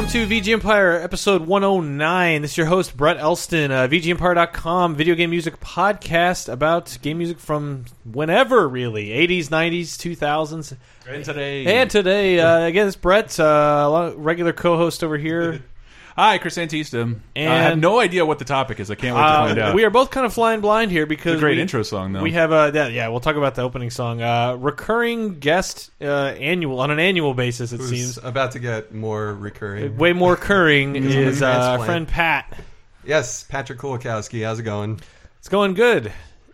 Welcome to VG Empire episode 109. This is your host, Brett Elston, uh, VGEmpire.com, video game music podcast about game music from whenever, really 80s, 90s, 2000s. And today, And today, uh, again, it's Brett, uh, regular co host over here. hi, Chris Antista. And- I have no idea what the topic is. I can't wait to find Uh, out. we are both kind of flying blind here because It's a great we, intro song, though. We have a yeah, yeah. We'll talk about the opening song. Uh, recurring guest uh, annual on an annual basis. It Who's seems about to get more recurring. way more recurring is uh, our transplant. friend Pat. Yes, Patrick Kulikowski, how's it going? It's going good.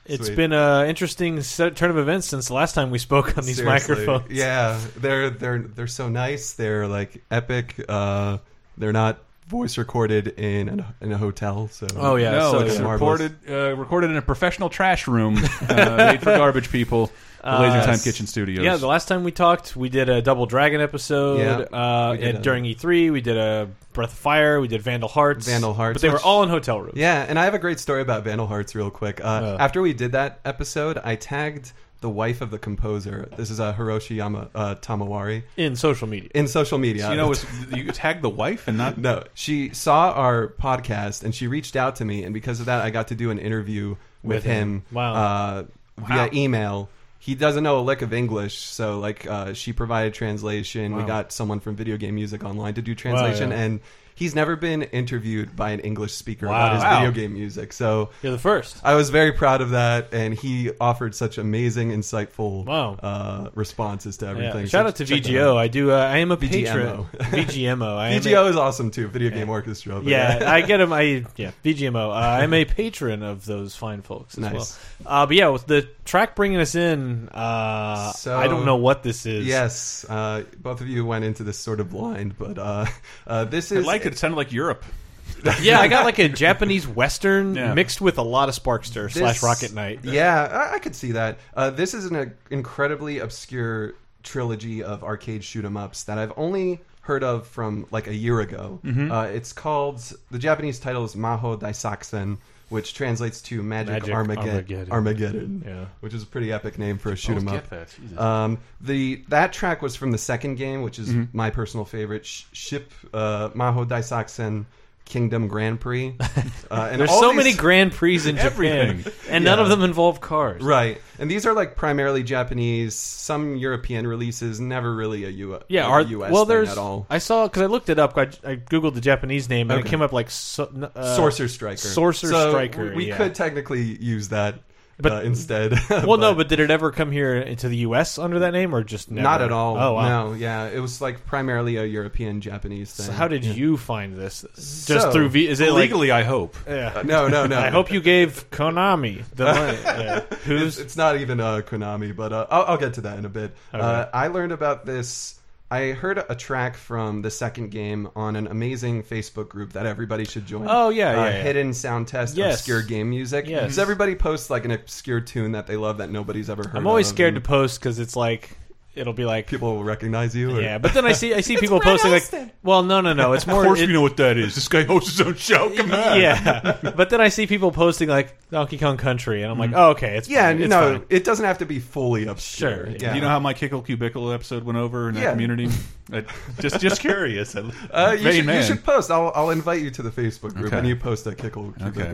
It's Sweet. been an interesting set, turn of events since the last time we spoke on these Seriously. microphones. Yeah, they're they're they're so nice. They're like epic. Uh, they're not voice recorded in a, in a hotel. So Oh, yeah. no, so, it's yeah. recorded uh, recorded in a professional trash room uh, made for garbage people. The Laser Time yes. Kitchen Studios. Yeah, the last time we talked, we did a Double Dragon episode. Yeah, uh, and a- during E3, we did a Breath of Fire. We did Vandal Hearts. Vandal Hearts, but they were all in hotel rooms. Yeah, and I have a great story about Vandal Hearts, real quick. Uh, Uh. After we did that episode, I tagged the wife of the composer. This is uh, Hiroshi Yama, uh, Tamawari in social media. in social media. So, you know, it's, you tag the wife and not. No, she saw our podcast and she reached out to me, and because of that, I got to do an interview with, With him. him. Wow. Uh, Wow. Via email. He doesn't know a lick of English, so like uh, she provided translation. We got someone from Video Game Music Online to do translation, yeah. and he's never been interviewed by an English speaker Wow. about his Wow. video game music. So You're the first. I was very proud of that, and he offered such amazing, insightful Wow. uh, responses to Yeah. everything. Shout So out to VGO. out. I do. Uh, I am a VGMO. patron. VGMO. I am a- VGO is awesome too. Video Game Orchestra. but Yeah, I get him. I yeah, VGMO. Uh, I'm a patron of those fine folks as Nice. well. Uh, but yeah, with the track bringing us in, uh, So- I don't know what this is. Yes, uh, both of you went into this sort of blind, but uh, uh, this I is like it. It sounded like Europe. yeah, I got like a Japanese western Yeah. mixed with a lot of Sparkster slash Rocket Knight. Yeah, I, I could see that. Uh, this is an uh, incredibly obscure trilogy of arcade shoot 'em ups that I've only heard of from like a year ago. Mm-hmm. Uh, it's called the Japanese title is Maho Daisakusen, which translates to Magic, Magic Armageddon. Armageddon. Armageddon, Yeah. which is a pretty epic name for a shoot 'em up. get that. Um, the that track was from the second game, which is Mm-hmm. my personal favorite. Sh- Ship uh, Maho Daisakusen Kingdom Grand Prix. Uh, and There's so these- many Grand Prix in Japan, and none of them involve cars. right, and these are like primarily Japanese, some European releases, never really a U- Yeah, a are, US well, there's. at all. I saw because I looked it up. I, I googled the Japanese name and it came up like so, uh, Sorcerer Striker. Sorcerer So Striker, We yeah. could technically use that, But- uh, instead. Well, no, but did it ever come here into the U.S. under that name, or just never? not at all. Oh, wow. No, yeah, it was like primarily a European Japanese thing. So how did Yeah. you find this? Just So, through V? Is it like? Legally, I hope. Yeah. No, no, no. I hope you gave Konami the money. Yeah. Who's? it's not even uh, Konami, but uh, I'll, I'll get to that in a bit. Uh, Okay. I learned about this. I heard a track from the second game on an amazing Facebook group that everybody should join. Oh, yeah, uh, yeah, yeah. Hidden Sound Test Yes. Obscure Game Music. Yes. Because everybody posts like an obscure tune that they love that nobody's ever heard. I'm always of, scared to post because it's like it'll be like. people will recognize you. Or, Yeah, but then I see I see people posting like, well, no, no, no, it's more. Of more. course, it- we know what that is. This guy hosts his own show. Come on. yeah, but then I see people posting like Donkey Kong Country, and I'm like, oh, okay, it's yeah, fine, it's no, fine. it doesn't have to be fully obscure. Sure, Yeah. Do you know how my Kickle Cubicle episode went over in that Yeah. community? I, just, just curious. Uh, you, should, you should post. I'll, I'll invite you to the Facebook group Okay. and you post a Kickle Okay.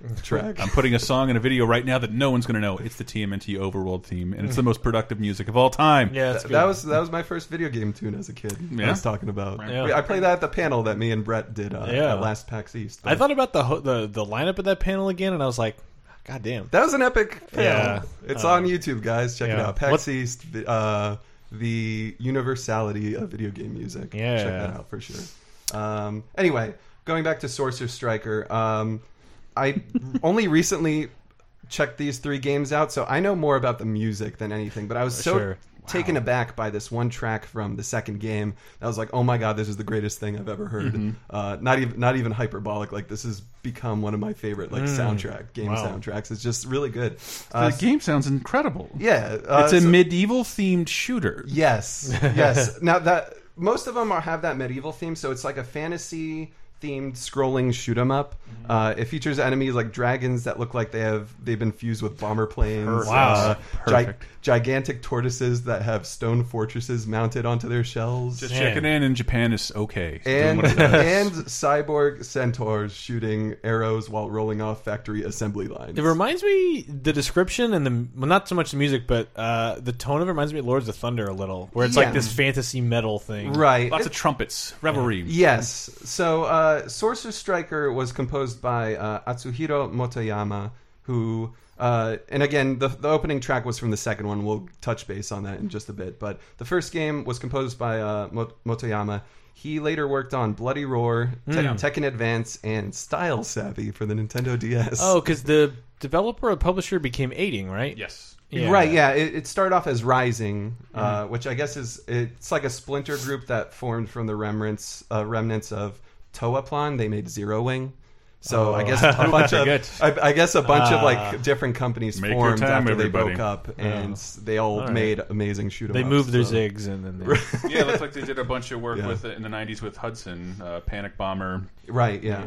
Cubicle track. I'm putting a song and a video right now that no one's going to know. It's the TMNT Overworld theme, and it's the most productive music of all time. Yeah, it's Th- good. that was that was my first video game tune as a kid. Yeah? I was talking about. Yeah. I played that at the panel that me and Brett did uh, Yeah. at last PAX East. I thought about the the the lineup of that panel again, and I was like, God damn. that was an epic panel. Yeah. It's Uh, on YouTube, guys. Check it out. PAX What- East, uh, the universality of video game music. Yeah. check that out for sure. Um, anyway, going back to Sorcerer Striker, um, I only recently checked these three games out, so I know more about the music than anything. But I was so Sure. taken aback by this one track from the second game. I was like, "Oh my god, this is the greatest thing I've ever heard." Mm-hmm. Uh, not even not even hyperbolic. Like this has become one of my favorite like soundtrack game Mm. Wow. soundtracks. It's just really good. Uh, the game sounds incredible. yeah, uh, it's a so- medieval themed shooter. Yes, yes. now that most of them are have that medieval theme, so it's like a fantasy themed scrolling shoot 'em up. Mm-hmm. Uh, it features enemies like dragons that look like they have they've been fused with bomber planes. Perfect. Wow. Uh, Perfect. Gigantic tortoises that have stone fortresses mounted onto their shells. Just Man. checking in, and Japan is okay. And what it does. and cyborg centaurs shooting arrows while rolling off factory assembly lines. It reminds me the description and the well, not so much the music, but uh, the tone of it reminds me of Lords of Thunder a little, where it's Yeah. like this fantasy metal thing. right. lots It- of trumpets, revelry. Yes. So, uh, Sorcerer Striker was composed by uh, Atsuhiro Motoyama, who, uh, and again, the, the opening track was from the second one. We'll touch base on that in just a bit. But the first game was composed by uh, Mo- Motoyama. He later worked on Bloody Roar, Te- Tekken Advance, and Style Savvy for the Nintendo DS. Oh, because the developer or publisher became Eighting, right? Yes. Yeah. Right, yeah. It, it started off as Raizing, uh, Mm-hmm. which I guess is it's like a splinter group that formed from the remnants uh, remnants of Toaplan. They made Zero Wing. So Oh. I guess a bunch of Good. I, I guess a bunch of Ah. like different companies formed time, after they broke up, and they all, All right. made amazing shoot 'em They ups, moved their so- zigs and then they, Yeah, it looks like they did a bunch of work Yeah. with it in the '90s with Hudson, uh, Panic Bomber. Right, yeah.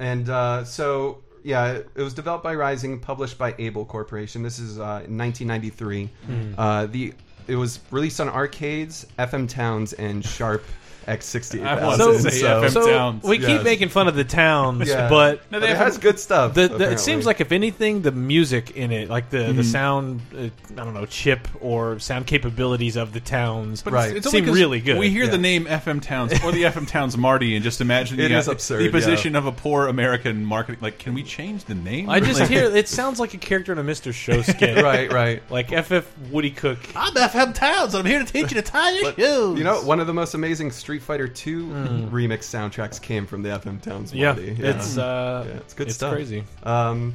And uh, so, yeah, it was developed by Raizing, published by Able Corporation. This is uh, in 1993. Uh, the It was released on arcades, FM Towns, and Sharp X68000. So- so- so Towns. we keep Yes. making fun of the towns, Yeah. but No, But they it have has good stuff. the, the, it apparently. seems like if anything, the music in it, like the Mm-hmm. the sound, uh, I don't know, chip or sound capabilities of the towns, But Right. it's, it's Seem only 'cause really good. We hear Yeah. the name FM Towns or the FM Towns Marty, and just imagine It the, is uh, absurd, the yeah. position of a poor American marketing. Like, can we change the name? I just Like, hear it sounds like a character in a Mr. Show skit, right, right. Like FF Woody Cook. I'm FM Towns. I'm here to teach you to tie your shoes. You know, one of the most amazing Street Fighter II remix soundtracks came from the FM Towns Yeah, melody. it's uh, Yeah, it's good it's stuff. crazy. Um,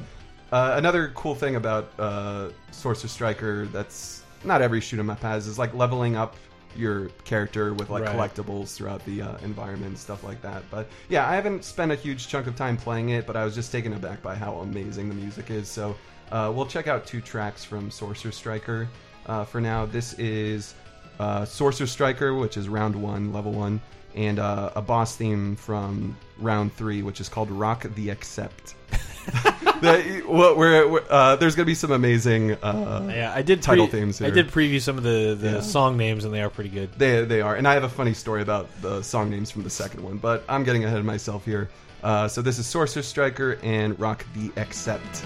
uh, another cool thing about uh, Sorcerer Striker that's not every shoot 'em up has is like leveling up your character with like Right. collectibles throughout the uh, environment and stuff like that. But yeah, I haven't spent a huge chunk of time playing it, but I was just taken aback by how amazing the music is. So uh, we'll check out two tracks from Sorcerer Striker. Uh, for now, this is uh, Sorcerer Striker, which is round one, level one, and uh, a boss theme from round three, which is called Rock the Accept. well, we're, uh, there's going to be some amazing. Uh, Yeah, I did Title pre- themes I did preview some of the, the Yeah. song names, and they are pretty good. They they are, and I have a funny story about the song names from the second one, but I'm getting ahead of myself here. Uh, so this is Sorcerer Striker and Rock the Accept.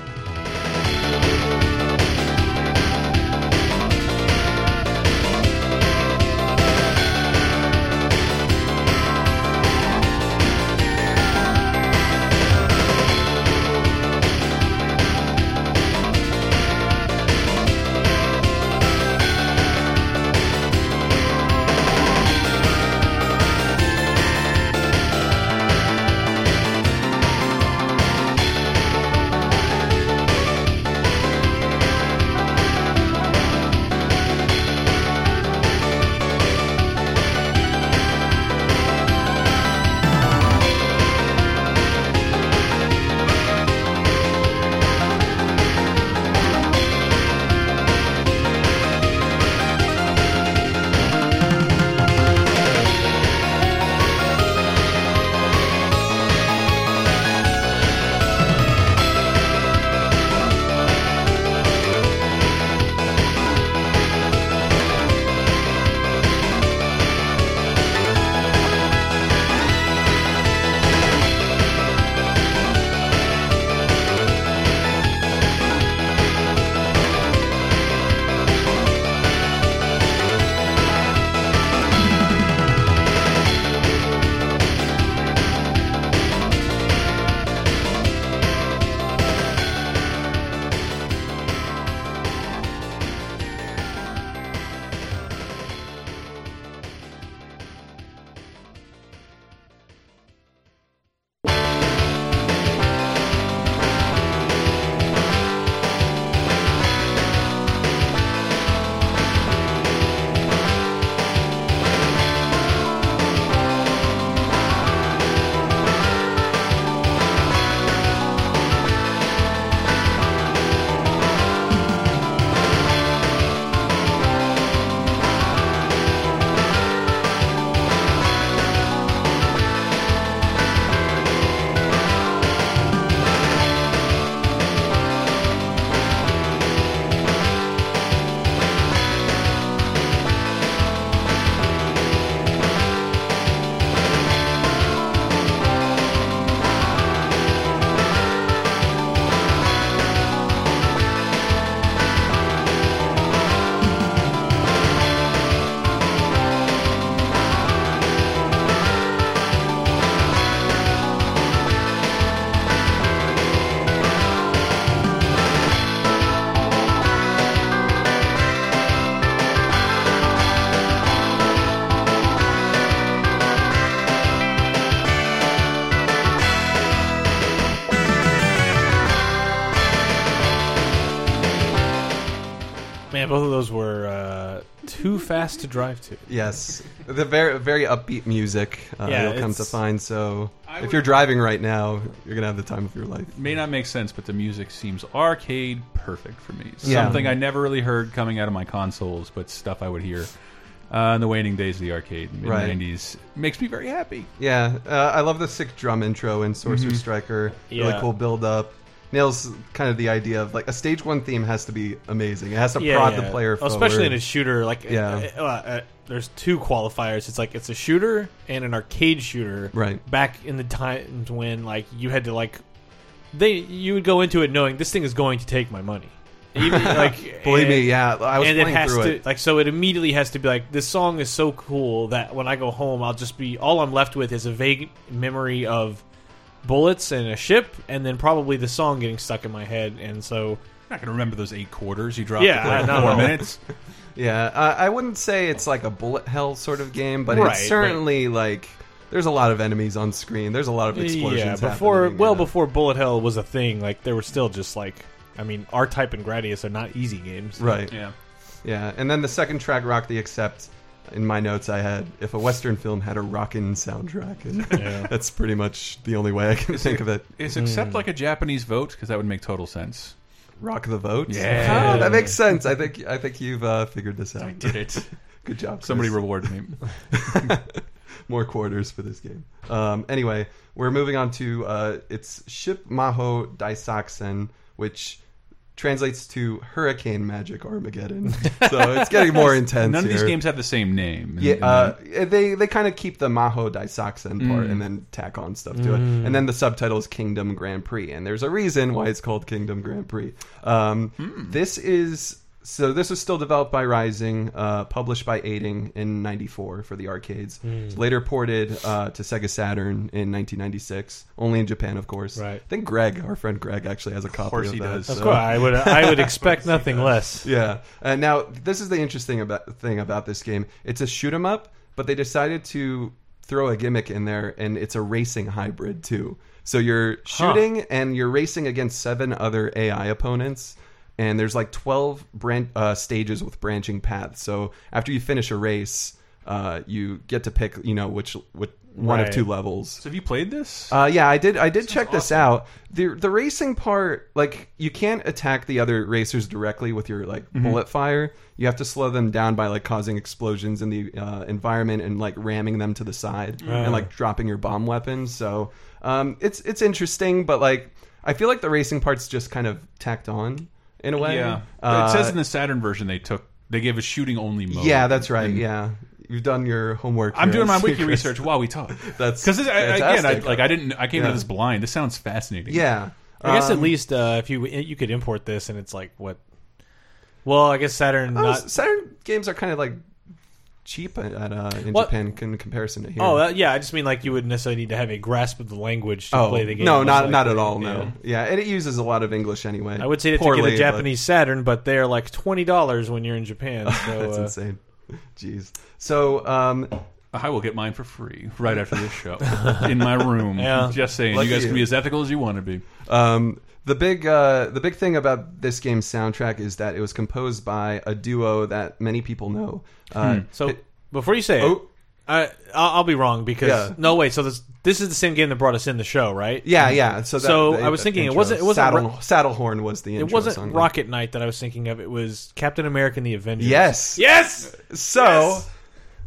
Fast to drive to. Yes, the very very upbeat music. Uh, Yeah, you'll come to it's- find. So I if would- you're driving right now, you're gonna have the time of your life. May not make sense, but the music seems arcade perfect for me. Yeah. Something I never really heard coming out of my consoles, but stuff I would hear uh, in the waning days of the arcade, mid Right. '90s, makes me very happy. Yeah, uh, I love the sick drum intro in Sorcerer Striker. Really Yeah. cool build up. Nails kind of the idea of like a stage one theme has to be amazing. It has to prod the player forward. especially in a shooter. Like, Yeah. uh, uh, uh, there's two qualifiers. It's like it's a shooter and an arcade shooter. Right. Back in the times when like you had to like, they you would go into it knowing this thing is going to take my money. Even like Believe and- me, yeah, I was and it playing has through to it. like so it immediately has to be like this song is so cool that when I go home I'll just be all I'm left with is a vague memory of bullets and a ship and then probably the song getting stuck in my head and so I'm not gonna remember those eight quarters you dropped Yeah, for like no, four minutes. Yeah, uh, I wouldn't say it's like a bullet hell sort of game, but Right, it's certainly like there's a lot of enemies on screen. There's a lot of explosions. yeah before happening, well yeah. before bullet hell was a thing like there were still just like I mean R Type and Gradius are not easy games right. Yeah. Yeah, and then the second track, Rock the Accept. In my notes, I had if a Western film had a rockin' soundtrack, and Yeah. that's pretty much the only way I can think of it. it. Is accept like a Japanese vote? Because that would make total sense. Rock the vote. Yeah. Ah, that makes sense. I think I think you've uh, figured this out. I did it. Good job. Somebody Chris. reward me. more quarters for this game. Um, anyway, we're moving on to uh, it's Shippu Maho Daisakusen, which translates to Hurricane Magic Armageddon. so it's getting more intense. None of these here. games have the same name. Yeah, uh, they they kind of keep the Maho Daisakusen part Mm. and then tack on stuff to it, and then the subtitle is Kingdom Grand Prix, and there's a reason why it's called Kingdom Grand Prix. Um, This is so this was still developed by Raizing, uh, published by Eighting in '94 for the arcades. It's later ported uh, to Sega Saturn in 1996, only in Japan, of course. Right. I think Greg, our friend Greg, actually has a copy Of course of he that. does. of course I would I would expect nothing less yeah. And now this is the interesting about thing about this game. It's a shoot 'em up, but they decided to throw a gimmick in there, and it's a racing hybrid too. So you're shooting and you're racing against seven other AI opponents. And there's like 12 bran- uh, stages with branching paths. So after you finish a race, uh, you get to pick, you know, which, which one of two levels. So have you played this? Uh, yeah, I did. I did check this out. the The racing part, like, you can't attack the other racers directly with your like bullet fire. You have to slow them down by like causing explosions in the uh, environment and like ramming them to the side and like dropping your bomb weapons. So um, it's it's interesting, but like I feel like the racing part's just kind of tacked on in a way. yeah. Uh, it says in the Saturn version they took they gave a shooting only mode. yeah, that's right. And Yeah, you've done your homework. I'm here, doing my wiki research while we talk. That's Because again, I, like I didn't, I came Yeah. into this blind. This sounds fascinating. Yeah. I guess at Um, least uh, if you you could import this and it's like what well I guess Saturn not Saturn games are kind of like cheap at, at, uh, in What? Japan in comparison to here. Oh, that, yeah. I just mean like you wouldn't necessarily need to have a grasp of the language to Oh, play the game. no, most not not likely. at all. No, Yeah. yeah. and it uses a lot of English anyway. I would say to Poorly, get a but- Japanese Saturn, but they're like twenty dollars when you're in Japan. So That's uh, insane. Jeez. So, um, I will get mine for free right after this show in my room. Yeah. Just saying, Lucky you guys you. can be as ethical as you want to be. um, the big uh, the big thing about this game's soundtrack is that it was composed by a duo that many people know. Uh, so it- before you say it, oh, I, I'll, I'll be wrong because Yeah. no wait. So this this is the same game that brought us in the show, right? yeah, yeah. So, that, So, the- I was thinking it wasn't- it wasn't Saddle, Ro- Saddlehorn was the It wasn't song. Rocket Knight that I was thinking of. It was Captain America and the Avengers. Yes. Yes. So.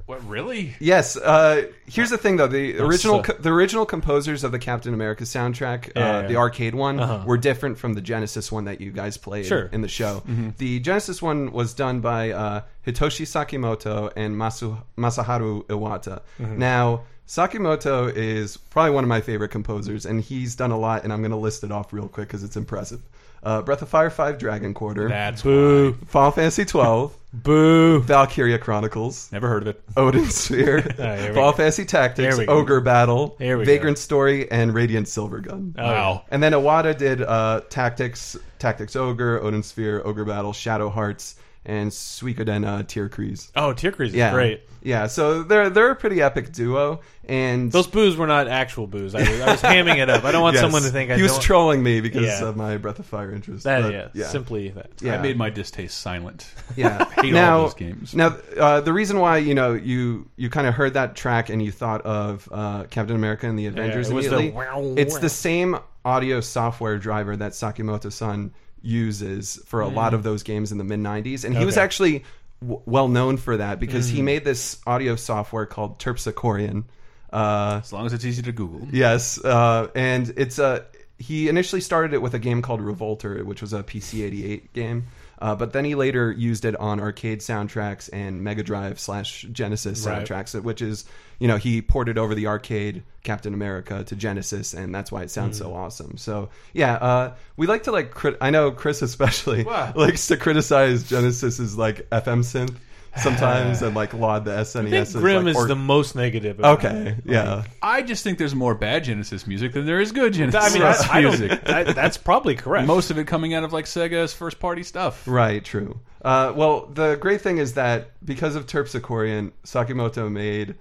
What really? Yes. Uh, here's the thing, though: the original, so- co- the original composers of the Captain America soundtrack, uh, Yeah, yeah. the arcade one, Uh-huh. were different from the Genesis one that you guys played Sure. in the show. The Genesis one was done by uh, Hitoshi Sakimoto and Masu- Masaharu Iwata. Now. Sakimoto is probably one of my favorite composers, and he's done a lot. And I'm going to list it off real quick because it's impressive. Uh, Breath of Fire 5 Dragon Quarter, That's Boo. Final Fantasy 12, Boo. Valkyria Chronicles, Never heard of it. Odin Sphere, here we Final go. Fantasy Tactics, There we go. Ogre Battle, There we Vagrant Story, and Radiant Silvergun. Oh, wow. And then Iwata did uh, Tactics, Tactics Ogre, Odin Sphere, Ogre Battle, Shadow Hearts, and Suikoden uh, Tierkreis. Oh, Tear Crease is Yeah, great. Yeah, so they're they're a pretty epic duo, and Those boos were not actual boos. I was, I was hamming it up. I don't want Yes. someone to think I he was don't. trolling me because Yeah. of my Breath of Fire interest. that, but, yeah, yeah, simply that. yeah. I made my distaste silent. Yeah. hate now, all those games. Now, uh, the reason why you know you you kind of heard that track and you thought of uh, Captain America and the Avengers it was the immediately, wow, it's the same audio software driver that Sakimoto-san uses for a lot of those games in the mid '90s, and he was Mm. Okay. Mm. actually w- well known for that because he made this audio software called Terpsichorean. Uh, As long as it's easy to Google. Yes, uh, and it's a. He initially started it with a game called Revolter, which was a PC88 game, uh, but then he later used it on arcade soundtracks and Mega Drive slash Genesis Right. soundtracks, which is you know he ported over the arcade Captain America to Genesis, and that's why it sounds Hmm. so awesome. So yeah, uh, we like to like. Crit- I know Chris especially What? likes to criticize Genesis's like FM synth sometimes and like laud the SNES. I think as, Grim like, is or- the most negative. about okay. it. Yeah. I just think there's more bad Genesis music than there is good Genesis I mean, I, I music. that, that's probably correct. Most of it coming out of like Sega's first party stuff. Right, true. Uh, well, the great thing is that because of Terpsichorean, Sakimoto made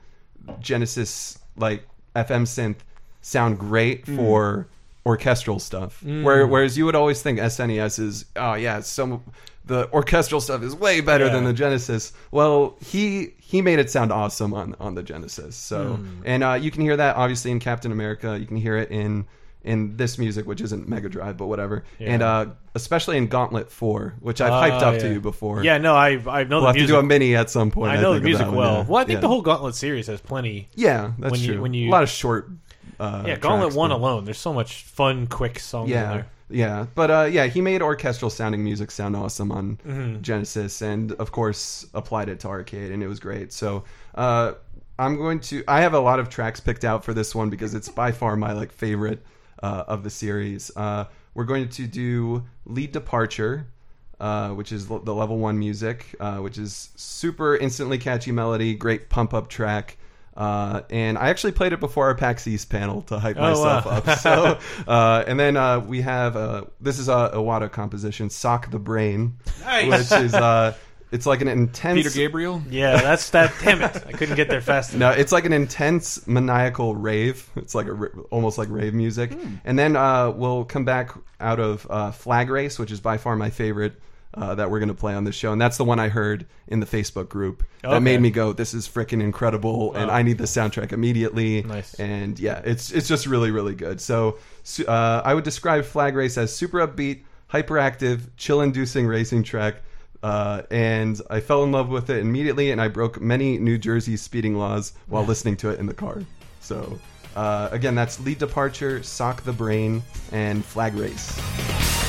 Genesis like FM synth sound great Hmm. for orchestral stuff. Where, whereas you would always think SNES is, oh yeah, some the orchestral stuff is way better Yeah. than the Genesis. Well, he he made it sound awesome on on the Genesis. So, Hmm. and uh, you can hear that obviously in Captain America. You can hear it in in this music, which isn't Mega Drive, but whatever. And uh, especially in Gauntlet Four, which I've hyped Oh, up to you before. Yeah, no, I I know the music. We'll the have to do a mini at some point. I know the think, of music well. yeah. Well, I think Yeah. the whole Gauntlet series has plenty. yeah, that's when you- true. when you- a lot of short. Uh, Yeah, Gauntlet one alone. There's so much fun, quick songs in Yeah, there. yeah, but uh, yeah, he made orchestral sounding music sound awesome on Mm-hmm. Genesis, and of course applied it to arcade, and it was great. So uh, I'm going to. I have a lot of tracks picked out for this one because it's by far my like favorite uh, of the series. Uh, we're going to do Lead Departure. Uh, which is the level one music, uh, which is super instantly catchy melody, great pump up track. Uh, and I actually played it before our PAX East panel to hype Oh, myself wow. up. So, uh, and then uh, we have uh, this is a Iwata composition, "Sock the Brain," Nice. which is uh, it's like an intense. Peter Gabriel. Yeah, that's that. Damn it, I couldn't get there fast enough. No, it's like an intense maniacal rave. It's like a, almost like rave music. Hmm. And then uh, we'll come back out of uh, Flag Race, which is by far my favorite uh, that we're going to play on this show, and that's the one I heard in the Facebook group that made me go, "This is freaking incredible!" And I need the soundtrack immediately. Nice. And yeah, it's it's just really really good. So uh, I would describe Flag Race as super upbeat, hyperactive, chill-inducing racing track. Uh, and I fell in love with it immediately, and I broke many New Jersey speeding laws while listening to it in the car. So, uh, again, that's Lead Departure, Sock the Brain, and Flag Race.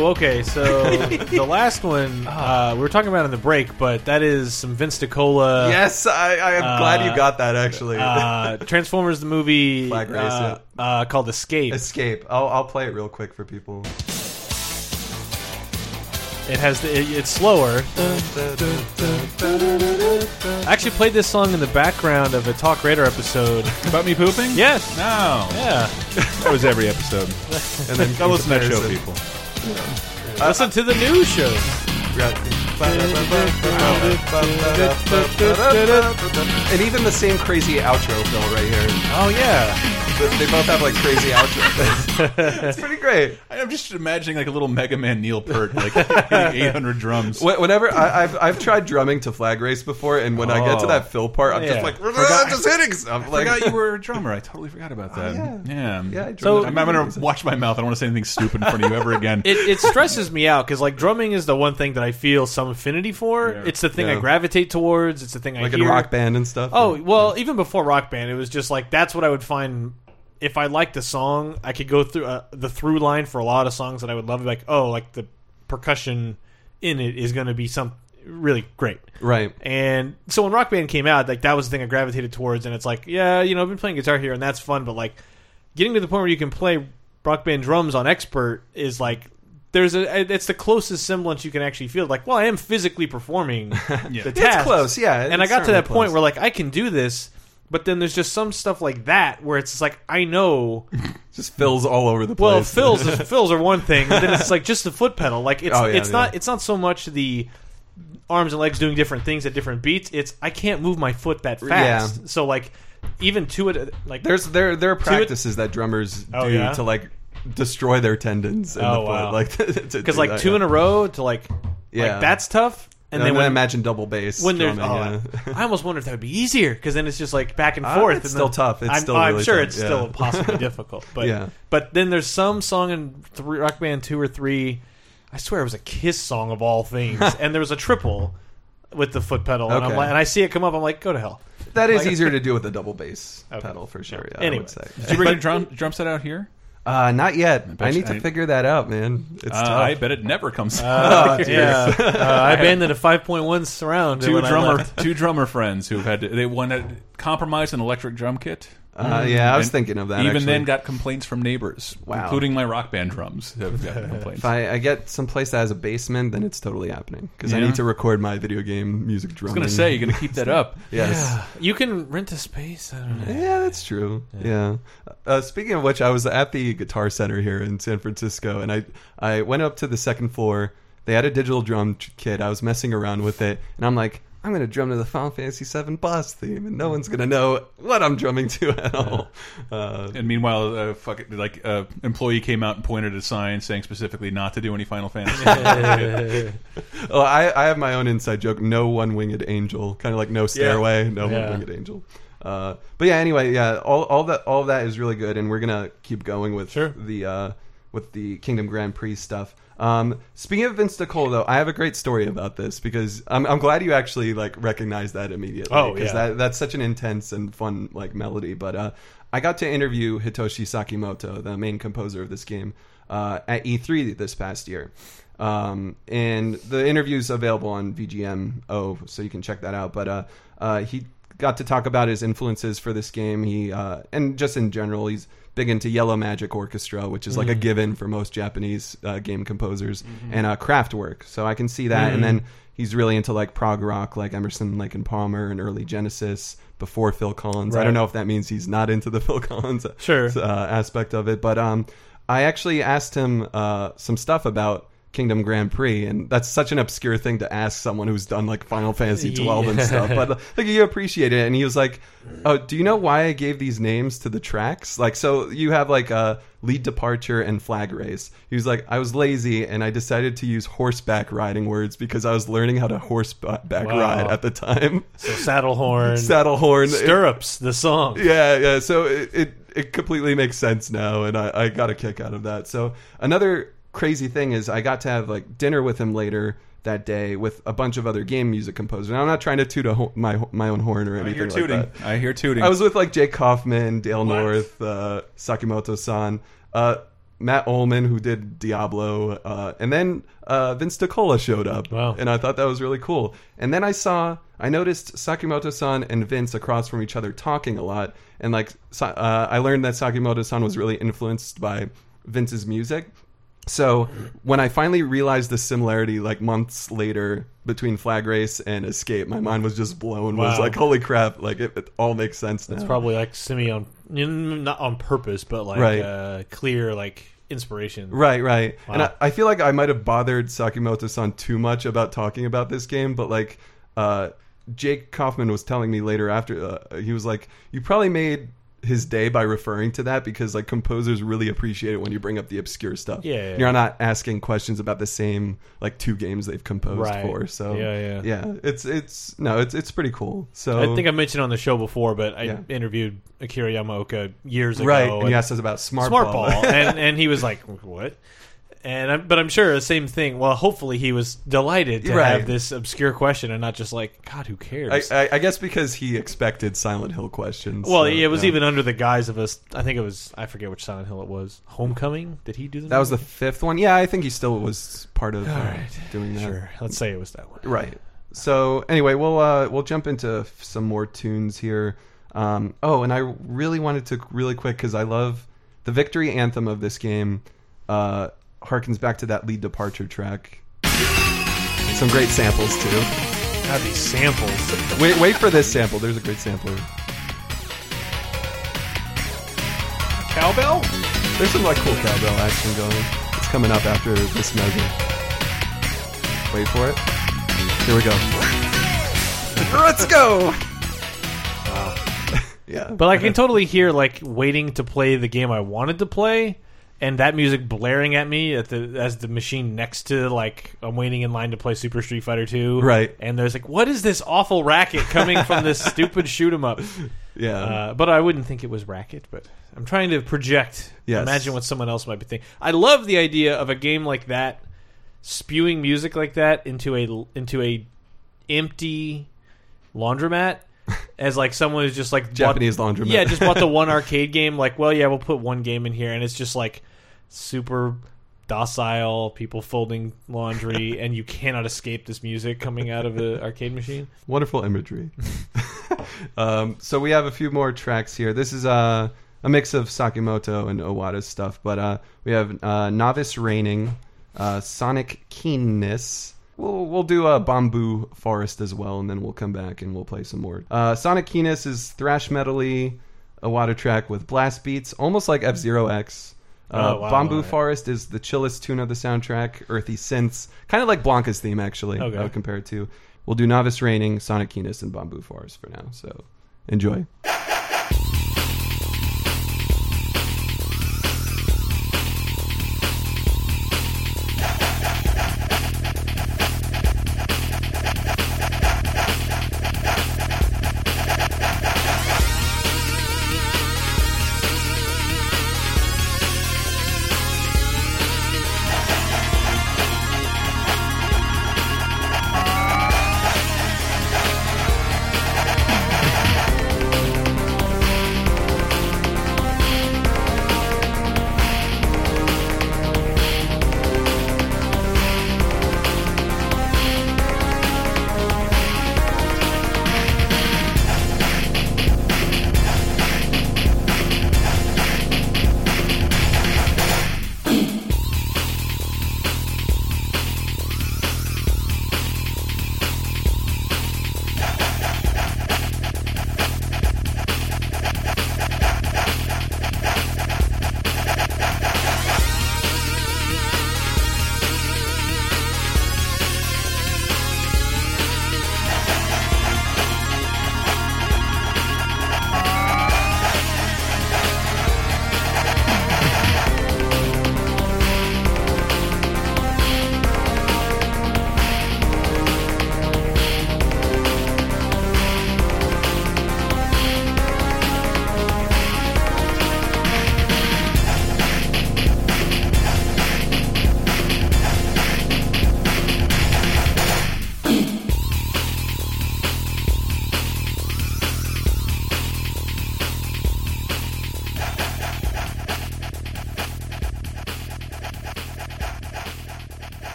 Whoa. Okay. So the last one uh, we were talking about in the break, but that is some Vince DiCola. Yes, I, I am glad Uh, you got that. Actually, Uh, Transformers the movie Flag race, uh, uh, called Escape. Escape. I'll I'll play it real quick for people. It has the, it, it's slower. I actually played this song in the background of a Talk Radar episode. About me pooping? Yes. No. Yeah. That was every episode. And then Go listen to that show, comparison. people. Listen to the news show. And even the same crazy outro, Phil, right here. Oh yeah. They they both have like crazy outros. it's pretty great. I'm just imagining like a little Mega Man Neil Peart, like 800 drums. Wh- Whenever I, I've I've tried drumming to flag race before, and when I get to Oh. that fill part, I'm Yeah. just like Forgot- just hitting stuff. I Like, forgot you were a drummer. I totally forgot about oh, that. yeah. yeah. yeah. I so, I'm. I'm gonna watch my mouth. I don't want to say anything stupid in front of you ever again. It, it stresses me out because like drumming is the one thing that I feel some affinity for. Yeah. It's the thing I gravitate towards. It's the thing I like hear. in rock band and stuff. Oh well, even before Rock Band, it was just like that's what I would find. If I liked a song, I could go through uh, the through line for a lot of songs that I would love. Like, oh, like the percussion in it is going to be some really great. right. And so when Rock Band came out, like that was the thing I gravitated towards. And it's like, yeah, you know, I've been playing guitar here, and that's fun. But like getting to the point where you can play Rock Band drums on Expert is like. There's a. It's the closest semblance you can actually feel. Like, well, I am physically performing the It's task. close, yeah. And I got to certainly that point where like I can do this, but then there's just some stuff like that where it's just like I know. just fills all over the place. Well, fills is, fills are one thing, and then it's like just the foot pedal. Like it's Oh, yeah, it's not it's not so much the arms and legs doing different things at different beats. It's I can't move my foot that fast. So like even to it like There's there there are it- practices that drummers Oh, do yeah? to like destroy their tendons in Oh, the foot. wow. Like because like two in a row to like Yeah. like that's tough. And, And, then then when imagine double bass when there's drumming, oh, yeah. I almost wonder if that would be easier because then it's just like back and Uh, forth. it's and still then- tough. It's I'm, still I'm really sure tough, it's yeah. still possibly difficult, but Yeah. but then there's some song in three, Rock Band two or three. I swear it was a Kiss song of all things, and there was a triple with the foot pedal, and I'm Okay. like, and I see it come up, I'm like, go to hell. that is like- easier to do with a double bass Okay. pedal for sure. Yeah, Anyway. I would say. Did you bring your drum, drum set out here? Uh, not yet. I, bet need you- to I- figure that out, man. It's Uh, tough. I bet it never comes. Uh, out. yeah, uh, I abandoned a 5.1 surround. two when drummer, two drummer friends who had to, they wanted compromise an electric drum kit. Uh, yeah, I was And thinking of that. Even actually. then, got complaints from neighbors, Wow. including my rock band drums. Have gotten complaints. if I, I get someplace that has a basement, then it's totally happening because I need to record my video game music I drumming. was gonna say you're gonna keep that up. yes. You can rent a space. I don't know. Yeah, that's true. Yeah. Uh, speaking of which, I was at the Guitar Center here in San Francisco, and I I went up to the second floor. They had a digital drum kit. I was messing around with it, and I'm like, I'm gonna drum to the Final Fantasy VII boss theme, and no one's gonna know what I'm drumming to at all. Uh, And meanwhile, uh, fuck it, like uh, employee came out and pointed at a sign saying specifically not to do any Final Fantasy. oh, I I have my own inside joke. No one winged angel, kind of like no stairway, no Yeah. one winged angel. Uh, but yeah, anyway, yeah, all all that all of that is really good, and we're gonna keep going with Sure. the uh, with the Kingdom Grand Prix stuff. Um, speaking of Vince DiCola, though, I have a great story about this because I'm, I'm glad you actually like recognize that immediately. Oh, because yeah. that that's such an intense and fun like melody. But uh, I got to interview Hitoshi Sakimoto, the main composer of this game, uh, at E3 this past year. Um, and the interview's available on VGMO, so you can check that out. But uh, uh, he got to talk about his influences for this game. He uh, and just in general, he's big into Yellow Magic Orchestra, which is like a given for most Japanese uh, game composers, and uh, Kraftwerk. So I can see that. And then he's really into like prog rock, like Emerson, Lake and Palmer, and early Genesis before Phil Collins. I Right. don't know if that means he's not into the Phil Collins Sure. uh, aspect of it, but um, I actually asked him uh, some stuff about Kingdom Grand Prix, and that's such an obscure thing to ask someone who's done like Final Fantasy 12 and stuff. But like you appreciate it, and he was like, "Oh, do you know why I gave these names to the tracks? Like, so you have like a lead departure and flag race." He was like, "I was lazy, and I decided to use horseback riding words because I was learning how to horseback Wow. ride at the time. So saddle horn, Saddle horn, stirrups, the song. yeah, yeah. So it, it it completely makes sense now, and I, I got a kick out of that. So another crazy thing is I got to have like dinner with him later that day with a bunch of other game music composers. And I'm not trying to toot a ho- my my own horn or I anything hear like that. I hear tooting. I was with like Jake Kaufman, Dale What? North, uh, Sakimoto-san. Uh, Matt Uelmen, who did Diablo, uh, and then uh, Vince DiCola showed up. Wow. And I thought that was really cool. And then I saw, I noticed Sakimoto-san and Vince across from each other talking a lot, and like uh, I learned that Sakimoto-san was really influenced by Vince's music. So when I finally realized the similarity, like months later, between Flag Race and Escape, my mind was just blown. Was like, holy crap! Like it, it all makes sense now. It's probably like semi on, not on purpose, but like Right. uh, clear like inspiration. Right, right. And I, I feel like I might have bothered Sakimoto-san too much about talking about this game, but like uh, Jake Kaufman was telling me later after uh, he was like, "You probably made his day by referring to that because like composers really appreciate it when you bring up the obscure stuff. Yeah, yeah, you're not asking questions about the same like two games they've composed Right. for. So Yeah, yeah. yeah. It's it's no, it's it's pretty cool. So I think I mentioned on the show before, but I Yeah. interviewed Akira Yamaoka years ago. right. And and- he asked us about smart, smart ball. ball, and and he was like, "What?" And I'm, but I'm sure the same thing. Well, hopefully he was delighted to Right. have this obscure question and not just like, "God, who cares?" I, I, guess because he expected Silent Hill questions. well, so, it was yeah. even under the guise of us. I think it was. I forget which Silent Hill it was. Homecoming. Did he do the That was the fifth one. Yeah, I think he still was part of uh, right. doing that. Sure. Let's say it was that one. Right. So anyway, we'll uh, we'll jump into f- some more tunes here. Um, oh, and I really wanted to really quick because I love the victory anthem of this game. Uh, harkens back to that lead departure track. Some great samples too. God, these samples. Wait, wait for this sample. There's a great sampler. Cowbell. There's some like cool cowbell action going. It's coming up after this measure. Wait for it. Here we go. Let's go. Wow. yeah. But I can totally hear like waiting to play the game I wanted to play, and that music blaring at me at the as the machine next to like I'm waiting in line to play Super Street Fighter Two. Right. And there's like, what is this awful racket coming from this stupid shoot 'em up? yeah. Uh, but I wouldn't think it was racket. But I'm trying to project. Yes. Imagine what someone else might be thinking. I love the idea of a game like that, spewing music like that into a into a empty laundromat. As like someone who's just like bought- Japanese laundromat. yeah, just bought the one arcade game. Like, well, yeah, we'll put one game in here, and it's just like super docile people folding laundry, and you cannot escape this music coming out of the arcade machine. Wonderful imagery. um, so we have a few more tracks here. This is uh, a mix of Sakimoto and Owada's stuff, but uh, we have uh, Novice Raining, uh, Sonic Keenness. We'll, we'll do a Bamboo Forest as well, and then we'll come back and we'll play some more. Uh, Sonic Keenness is thrash metally, a water track with blast beats, almost like F Zero X. Uh, Oh, wow, Bamboo alright. Forest is the chillest tune of the soundtrack, earthy synths, kind of like Blanka's theme, actually. Okay. I would compare it to. We'll do Novice Raining, Sonic Keenness, and Bamboo Forest for now. So enjoy.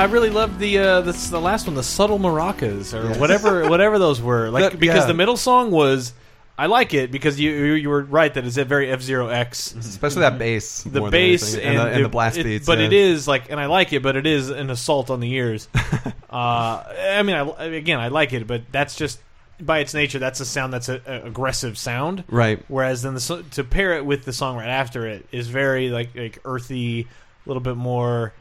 I really loved the uh, this the last one, the subtle maracas or whatever whatever those were. Like The- because yeah. the middle song was, I like it because you you, you were right that it's a very F Zero X. Especially that bass. The more than bass anything, and, and, the, and the blast it- beats. but yeah. it is like, and I like it, but it is an assault on the ears. uh, I mean, I, again, I like it, but that's just by its nature, that's a sound that's a, a aggressive sound. right. Whereas then the so- to pair it with the song right after it is very like like earthy, a little bit more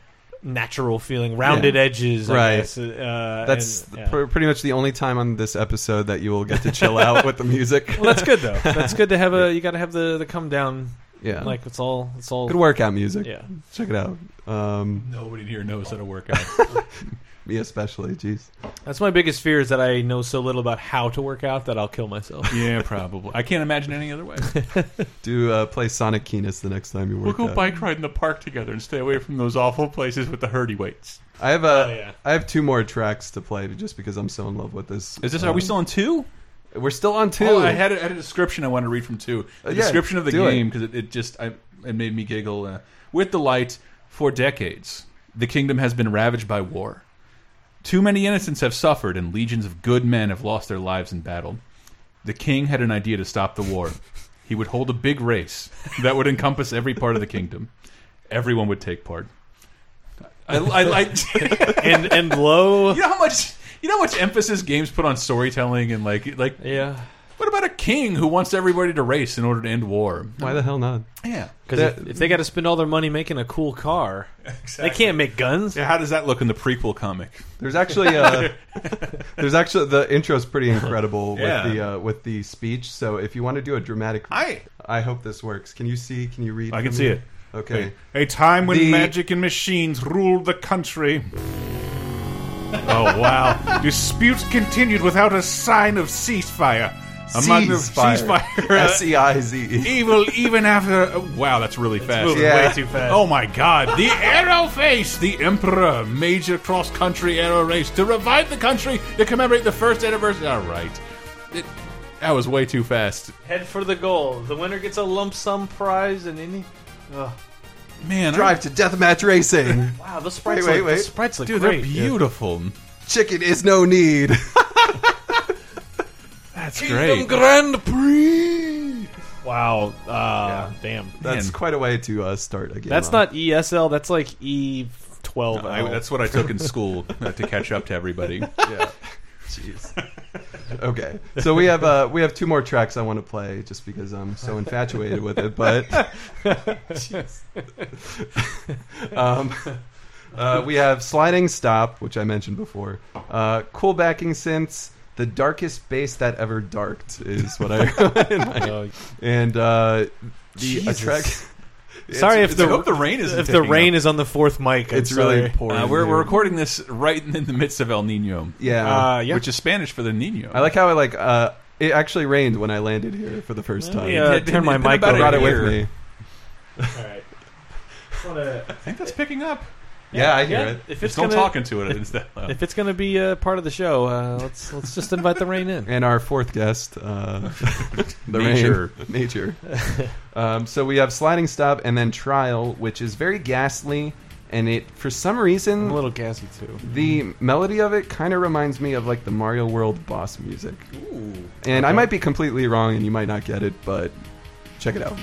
natural feeling, rounded Yeah. edges. I Right. guess. Uh, That's and, yeah. pr- pretty much the only time on this episode that you will get to chill out with the music. well, that's good though. That's good to have a. You got to have the the come down. yeah. Like it's all it's all. Good workout music. Yeah. Check it out. Um, Nobody here knows how to work out. me especially. Jeez. That's my biggest fear is that I know so little about how to work out that I'll kill myself. yeah, probably. I can't imagine any other way. Do uh, play Sonic Keenness the next time you work. We'll go out. bike ride in the park together and stay away from those awful places with the hurdy weights. I have uh, Oh, yeah. I have two more tracks to play just because I'm so in love with this. Is this? Um, are we still on two? We're still on two. Oh, I had a, I had a description I want to read from two. The Uh, yeah, description of the game because it. It, just I, it made me giggle. Uh, with delight for decades, the kingdom has been ravaged by war. Too many innocents have suffered, and legions of good men have lost their lives in battle. The king had an idea to stop the war. He would hold a big race that would encompass every part of the kingdom. Everyone would take part. I, I like. and and low. you know how much. You know how much emphasis games put on storytelling and like like Yeah. What about a king who wants everybody to race in order to end war? Why the hell not? Yeah. Because if, if they got to spend all their money making a cool car, they can't make guns. Yeah, how does that look in the prequel comic? There's actually uh, there's actually the intro's pretty incredible Yeah. with the uh, with the speech. So if you want to do a dramatic, I I hope this works. Can you see? Can you read? I can for see it. Okay. A time when The- magic and machines ruled the country. oh wow! Disputes continued without a sign of ceasefire. Among the Ceasefire. ceasefire. S E I Z E. Evil even after. wow, that's really fast. Moving Yeah. way too fast. Oh my god. The Arrow Face, the Emperor, major cross country arrow race to revive the country to commemorate the first anniversary. Alright. It, that was way too fast. Head for the goal. The winner gets a lump sum prize and any. Ugh. Man, I- Drive to deathmatch racing. Wow, the sprites Wait, wait, look, wait. The sprites look dude, great. they're beautiful. Chicken is no need. That's great. Grand Prix. Wow. Uh, Damn. That's Man. quite a way to uh, start a game. That's off. not ESL. That's like E12. I, that's what I took in school uh, to catch up to everybody. Yeah. Jeez. Okay, so we have uh, we have two more tracks I want to play just because I'm so infatuated with it. But um, uh, we have sliding stop, which I mentioned before. Uh, cool backing synths. The darkest bass that ever darked is what I in my- Oh, and uh, the a Jesus. track. Sorry if I the hope the rain isn't if the rain up. is on the fourth mic. I'm It's really sorry. pouring. Uh, we're, we're recording this right in the midst of El Nino, Yeah, Uh, yeah. which is Spanish for the Nino. I like how I like. Uh, it actually rained when I landed here for the first time. Yeah, It- turn my it's mic about I a brought it with me. All right. Just wanna- I think that's picking up. Yeah, I hear yeah, it. If Just it's don't gonna, talk into it. Loud. if it's gonna be a part of the show, uh, let's let's just invite the rain in. And our fourth guest, uh, the Nature. rain. nature. um, so we have sliding stop and then trial, which is very ghastly, and it for some I'm reason a little gassy too. the melody of it kind of reminds me of like the Mario World boss music. Ooh, And I might be completely wrong, and you might not get it, but check it out.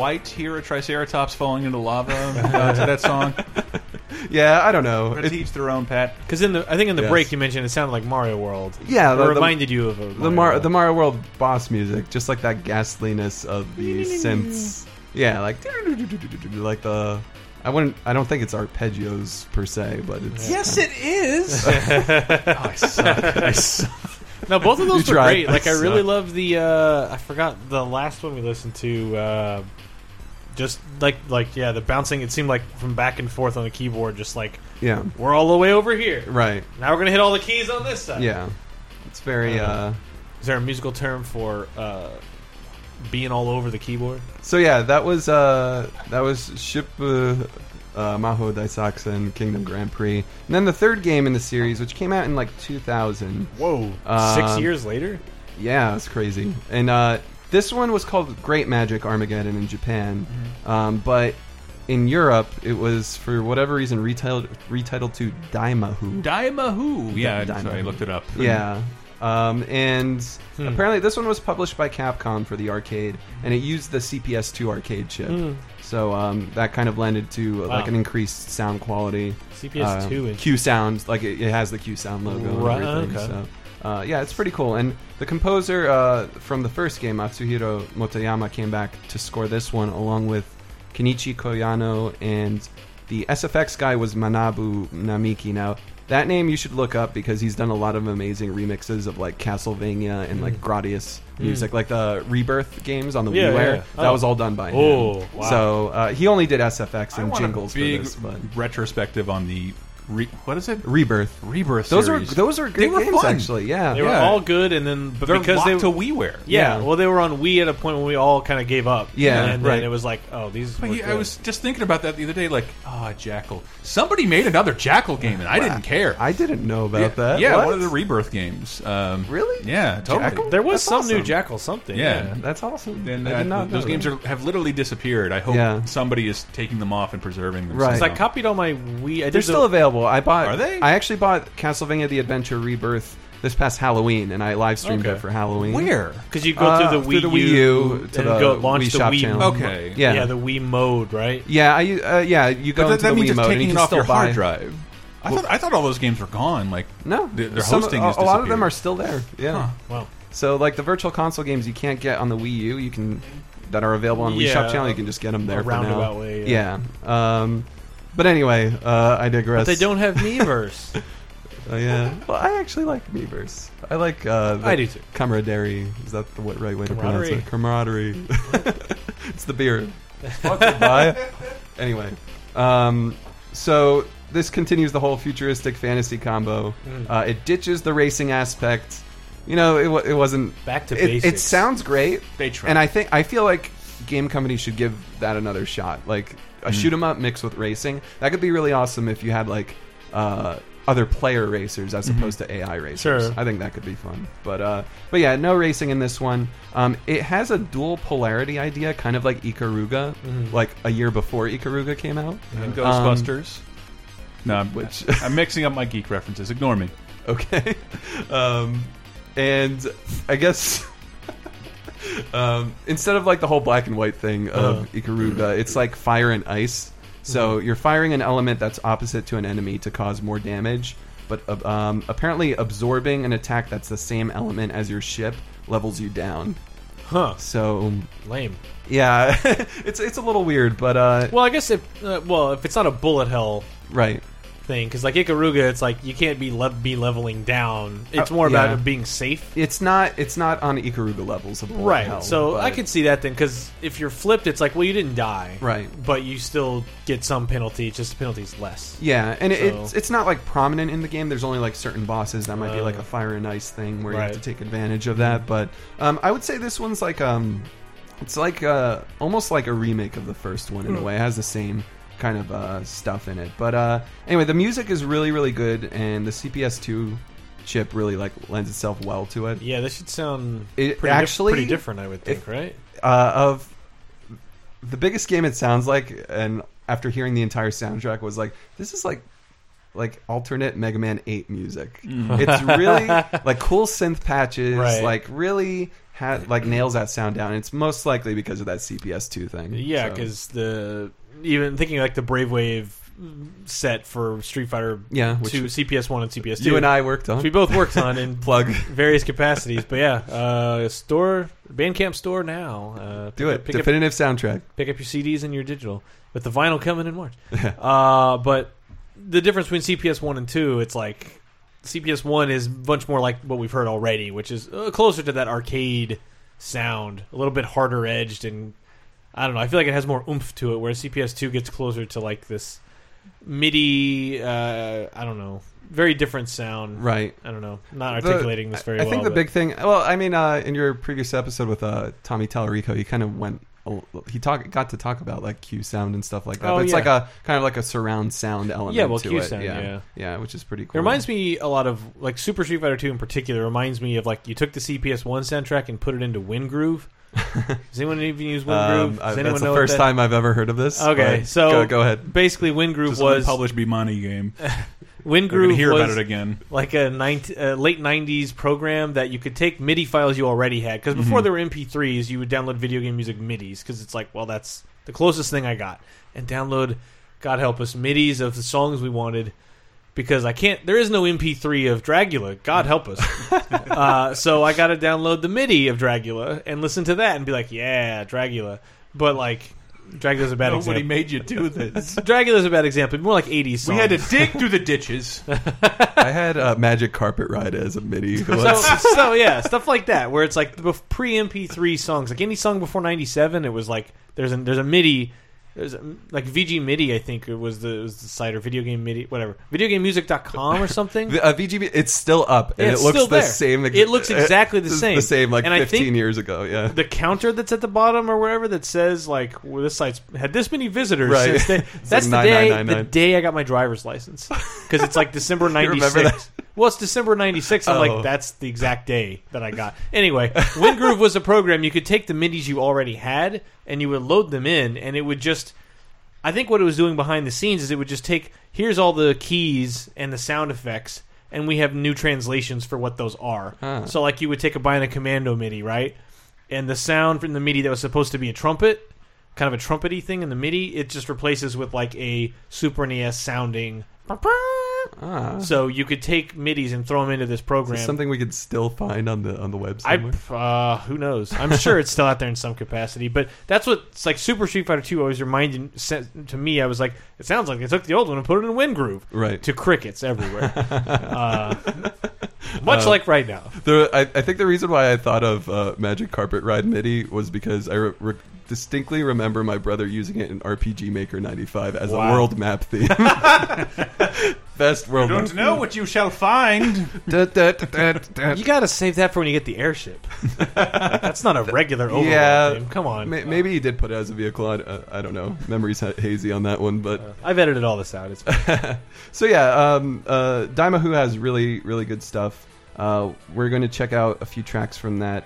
Quite hear a Triceratops falling into lava uh, to that song. Yeah, I don't know. But to each their own, Pat. Because in the I think in the Yes. break you mentioned it sounded like Mario World. Yeah, it the- the- reminded you of a the Mar the Mario World boss music, just like that ghastliness of the synths. Yeah, like like the. I wouldn't. I don't think it's arpeggios per se, but it's. Yes, it is. oh, I suck. I suck. No, both of those You were tried. great. Like I Suck. really love the. Uh, I forgot the last one we listened to. Uh, just like like yeah, the bouncing. It seemed like from back and forth on the keyboard. Just like Yeah. we're all the way over here. Right. Now we're gonna hit all the keys on this side. Yeah. It's very. Uh, uh Is there a musical term for uh, being all over the keyboard? So yeah, that was uh, that was Shippu uh, uh, Maho Daisakusen Kingdom Grand Prix, and then the third game in the series, which came out in like 2000. Whoa! Uh, Six years later. Yeah, it's crazy. And uh, this one was called Great Magic Armageddon in Japan, um, but in Europe it was for whatever reason retitled retitled to Dimahoo. Dimahoo. Yeah, Dimahoo. sorry, I looked it up. Yeah. Um, and Hmm. apparently, this one was published by Capcom for the arcade, and it used the CPS2 arcade chip. Hmm. So um, that kind of lended to uh, Wow. like an increased sound quality. CPS two Uh, and Q sounds like it, it has the Q sound logo Right, and everything. okay. So uh, yeah, it's pretty cool. And the composer uh, from the first game, Matsuhiro Motoyama, came back to score this one along with Kenichi Koyano and the SFX guy was Manabu Namiki. Now that name you should look up because he's done a lot of amazing remixes of like Castlevania and like Gradius music, like the Rebirth games on the. Yeah, WiiWare. yeah. That Oh. was all done by him. Oh, wow. So uh, he only did SFX I and want jingles a big for this, but retrospective on the re- what is it? Rebirth. Rebirth. Those series. were those were great They were games fun. actually. Yeah, They were Yeah. all good, and then but They're because locked they to WiiWare. yeah, Yeah. well they were on Wii at a point when we all kind of gave up. Yeah, and right. then it was like, oh, these. But were yeah, I good. was just thinking about that the other day. Like, ah, Jackal. Somebody made another Jackal game, and I didn't care. I didn't know about yeah, that. Yeah, What? one of the Rebirth games. Um, Really? Yeah, totally. Jackal? There was That's some new awesome. Jackal something. Yeah. That's awesome. And I uh, did not those know games that. are, have literally disappeared. I hope Yeah. somebody is taking them off and preserving them. Right. Because I somehow. copied all my Wii. I did They're the- still available. I bought. Are they? I actually bought Castlevania: The Adventure Rebirth this past Halloween, and I live streamed Okay. it for Halloween. Where? Because you go Uh, through the Wii, through the Wii U to and the go launch Wii the Shop Wii. channel. Okay. Yeah. yeah, the Wii mode, right? Yeah, I uh, yeah. You go But that, into that the means Wii it's mode and taking you it can off still your hard buy. drive. I thought I thought all those games were gone. Like, No, Their- their Some- hosting a, has a lot of them disappeared. are still there. Yeah. Huh. Wow. So like the virtual console games you can't get on the Wii U, you can that are available on Wii Yeah. Shop Channel. You can just get them there A for now. roundabout way, yeah. Yeah. Um, but anyway, uh, I digress. But they don't have Miiverse. Oh yeah. Well, I actually like Miiverse. I like. Uh, I do too. Camaraderie. Is that the right way to pronounce it? Camaraderie. it's the beer. Anyway, um, so this continues the whole futuristic fantasy combo. Mm. Uh, it ditches the racing aspect. You know, it, it wasn't. Back to it, it sounds great, they try. and I think I feel like game companies should give that another shot. Like a Mm. shoot 'em up mixed with racing. That could be really awesome if you had like uh, other player racers as opposed to AI racers. Sure. I think that could be fun. But uh, but yeah, no racing in this one. Um, it has a dual polarity idea, kind of like Ikaruga, Mhm. like a year before Ikaruga came out. and Ghostbusters. no, I'm, Which- I'm mixing up my geek references. Ignore me. Okay. Um, and I guess um, instead of like the whole black and white thing of Uh-huh. Ikaruga, it's like fire and ice. So Mm-hmm. you're firing an element that's opposite to an enemy to cause more damage, but uh, um, apparently absorbing an attack that's the same element as your ship levels you down. Huh. So Lame. yeah, it's it's a little weird, but uh, Well, I guess if uh, well, if it's not a bullet hell right. Thing, because like Ikaruga, it's like you can't be le- be leveling down. It's Uh, more about yeah. it being safe. It's not it's not on Ikaruga levels of Right. hell, so I but- could see that then, because if you're flipped, it's like, well, you didn't die, Right. But you still get some penalty. Just the penalty's less. Yeah, and So- it's it's not like prominent in the game. There's only like certain bosses that might be Uh, like a fire and ice thing where you have to take advantage of that. But um, I would say this one's like um, it's like uh, almost like a remake of the first one in a Hmm. way. It has the same kind of uh, stuff in it. But uh, anyway, the music is really really good, and the CPS2 chip really like lends itself well to it. Yeah, this should sound It pretty dif- actually- pretty different. I would think, if- right? uh, of the biggest game it sounds like and after hearing the entire soundtrack was like this is like like alternate Mega Man 8 music. It's really like cool synth patches, Right. like really ha- like nails that sound down. It's most likely because of that CPS two thing. Yeah, So- because the even thinking like the Brave Wave set for Street Fighter yeah, two, CPS one and CPS two. you and I worked on. we both worked on in Plug. various capacities. But yeah, uh, store Bandcamp store now. Uh, Do it. Up, Definitive soundtrack. pick up your CDs and your digital with the vinyl coming in March. uh, but the difference between CPS one and two, it's like CPS one is much more like what we've heard already, which is uh, closer to that arcade sound, a little bit harder edged, and I don't know. I feel like it has more oomph to it, whereas CPS two gets closer to like this MIDI. Uh, I don't know, very different sound. Right. I don't know. Not The- articulating this very I well. I think the but- big thing. Well, I mean, uh, in your previous episode with uh, Tommy Tallarico, he kind of went. He talk, got to talk about like Q sound and stuff like that. Oh, but it's yeah. like a kind of like a surround sound element. Yeah, well, to Q it. sound, yeah. yeah, yeah, which is pretty cool. It reminds me a lot of like Super Street Fighter 2 in particular. Reminds me of like you took the CPS one soundtrack and put it into WinGroove. Does anyone even use Wind Um, Groove? I- Does anyone that's know the what first that- time I've ever heard of this. Okay, but so go, go ahead. basically WinGroove Just was unpublished Bemani game. Wind We're gonna Groove hear was about it again. like a 19, uh, late '90s program that you could take MIDI files you already had. Because Mm-hmm. before there were MP3s, you would download video game music MIDIs because it's like, well, that's the closest thing I got, and download, God help us, MIDIs of the songs we wanted. Because I can't, there is no MP3 of Dragula. God help us. uh, so I got to download the MIDI of Dragula and listen to that and be like, yeah, Dragula. But like, Dragula's a bad Nobody example. made you do this. Dragula's a bad example. More like '80s. Songs. we had to dig through the ditches. I had a Magic Carpet Ride as a MIDI. so, so yeah, stuff like that, where it's like the pre MP3 songs, like any song before '97, it was like there's a there's a MIDI, there's like VG MIDI, I think it was the it was the site or video game MIDI, whatever, videogamemusic.com or something. The, uh, VGB, it's still up, and Yeah, it looks the same. ex- It looks exactly the same. The same, like And I 15 think- years ago. Yeah. the counter that's at the bottom or wherever that says like well, this site's had this many visitors Right. since It's that's like the day the day I got my driver's license because it's like December remember 96 that? Well it's December 96 I'm Oh. like that's the exact day that I got anyway WinGroove was a program you could take the midis you already had and you would load them in and it would just I think what it was doing behind the scenes is it would just take here's all the keys and the sound effects, and we have new translations for what those are. Huh. So like you would take a Bionic Commando MIDI, right? And the sound from the MIDI that was supposed to be a trumpet, kind of a trumpety thing in the MIDI, it just replaces with like a Super NES sounding. Ah. So you could take MIDIs and throw them into this Is program. this something we could still find on the on the web I somewhere? uh, who knows? I'm sure it's still out there in some capacity, but that's what it's like. Super Street Fighter Two always reminded sent to me. I was like, it sounds like they took the old one and put it in WinGroove right. to crickets everywhere, uh, much Uh, like right now. The, I, I think the reason why I thought of uh, Magic Carpet Ride MIDI was because I re- re- distinctly remember my brother using it in RPG Maker 95 as Wow. a world map theme. Best world Don't map. know what you shall find. Da, da, da, da, da. You got to save that for when you get the airship. That's not a regular overworld Yeah. game. Come on. May- Maybe he did put it as a vehicle. I, uh, I don't know. Memory's ha- hazy on that one, but I've edited all this out. It's so yeah, um, uh, Dimahoo has really, really good stuff. Uh, we're going to check out a few tracks from that,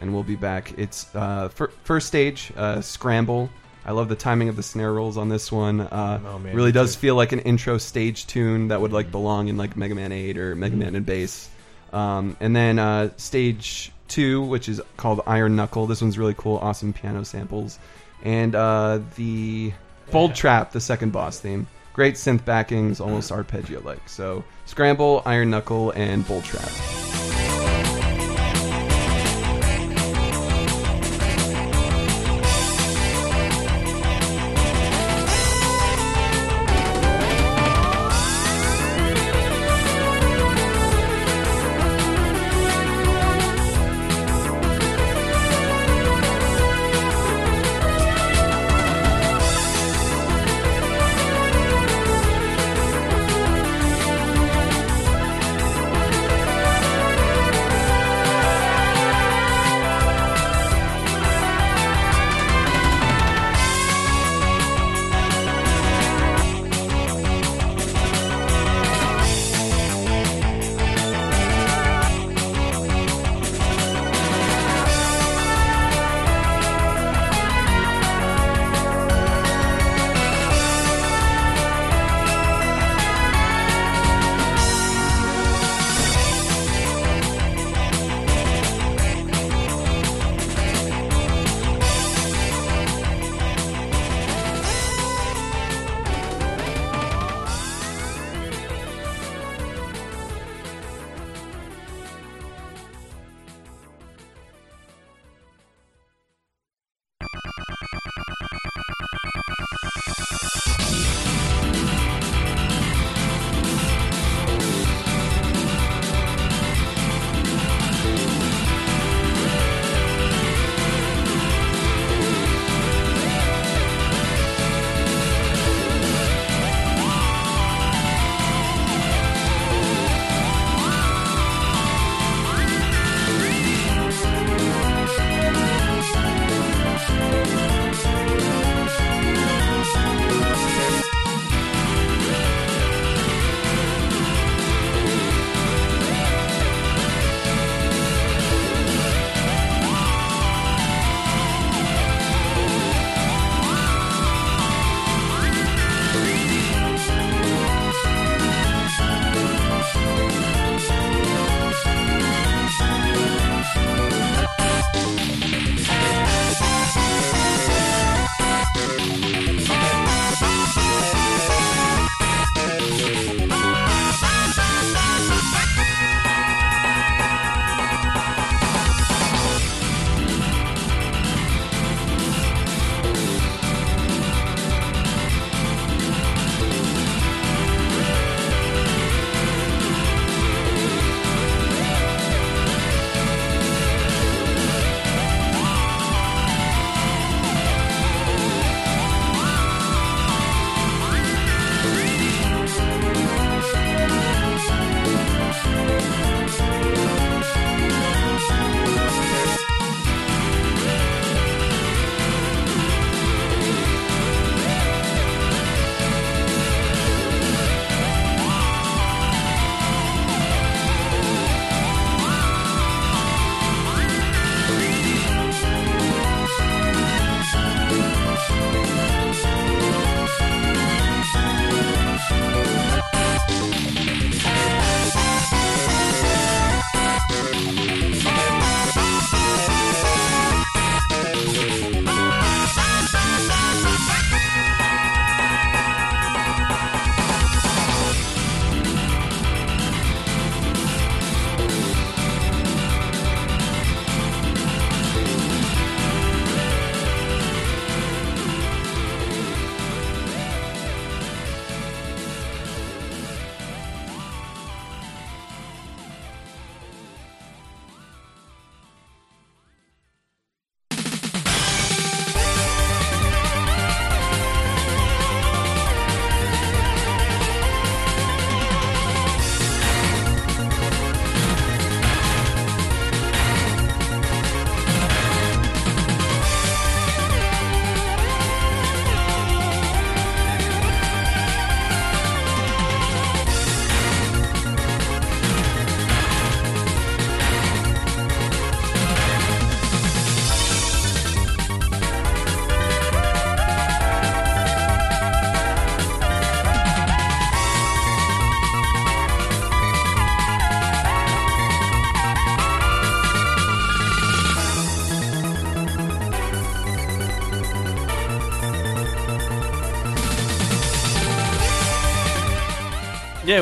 and we'll be back. It's uh, fir- first stage, uh, Scramble. I love the timing of the snare rolls on this one. Uh, Oh, man, really does feel like an intro stage tune that would like belong in like Mega Man 8 or Mega Man and Bass. Um, and then uh, stage two, which is called Iron Knuckle. This one's really cool, awesome piano samples, and uh, the Bold Trap, the second boss theme. Great synth backings, almost arpeggio like. So Scramble, Iron Knuckle, and Bold Trap.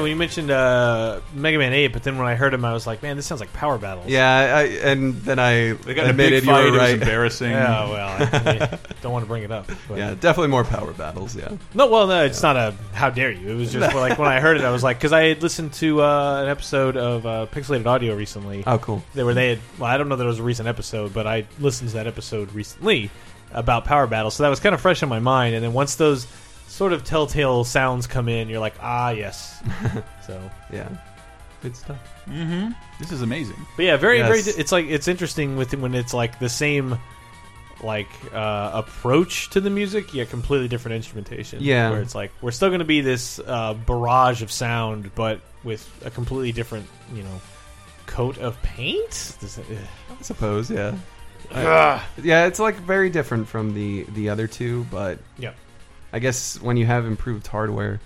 When you mentioned uh, Mega Man 8, but then when I heard him, I was like, man, this sounds like Power Battles. Yeah, I, and then I They got in a admitted big you fight. were It was right. embarrassing. Yeah, well, I, I don't want to bring it up. But. Yeah, definitely more power battles. Yeah. No, well, no, it's not a how dare you. It was just like when I heard it, I was like, because I had listened to uh, an episode of uh, Pixelated Audio recently. Oh, cool. They were they had. Well, I don't know that it was a recent episode, but I listened to that episode recently about Power Battle, so that was kind of fresh in my mind. And then once those sort of telltale sounds come in, you're like, ah, yes. so, Yeah. Good stuff. Mm-hmm. This is amazing. but yeah, very, very. It's like it's interesting with when it's like the same. Like uh, approach to the music, yeah, completely different instrumentation. Yeah. where it's like we're still going to be this uh, barrage of sound, but with a completely different, you know, coat of paint. Does it- I suppose. Yeah. Ugh. Yeah, it's like very different from the the other two, but Yeah. I guess when you have improved hardware,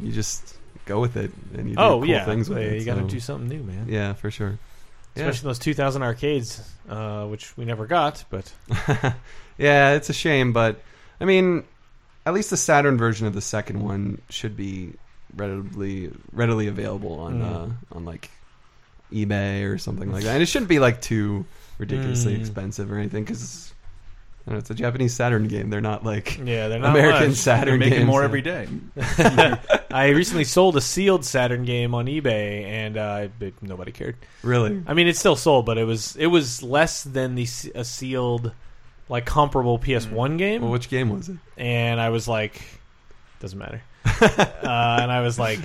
you just go with it and you do Oh cool yeah, things with Yeah, it. you got to so- do something new, man. Yeah, for sure. Especially those 2000 arcades, uh, which we never got. But Yeah. yeah, it's a shame, but I mean, at least the Saturn version of the second one should be readily readily available on Mm. uh, on like eBay or something like that, and it shouldn't be like too ridiculously Mm. expensive or anything because. It's a Japanese Saturn game. They're not like yeah, they're not American much. Saturn They're making games. more every day. I recently sold a sealed Saturn game on eBay, and uh, it, nobody cared. Really? I mean, it's still sold, but it was it was less than the a sealed, like comparable PS1 game. Well, which game was it? and I was like, doesn't matter. uh, and I was like,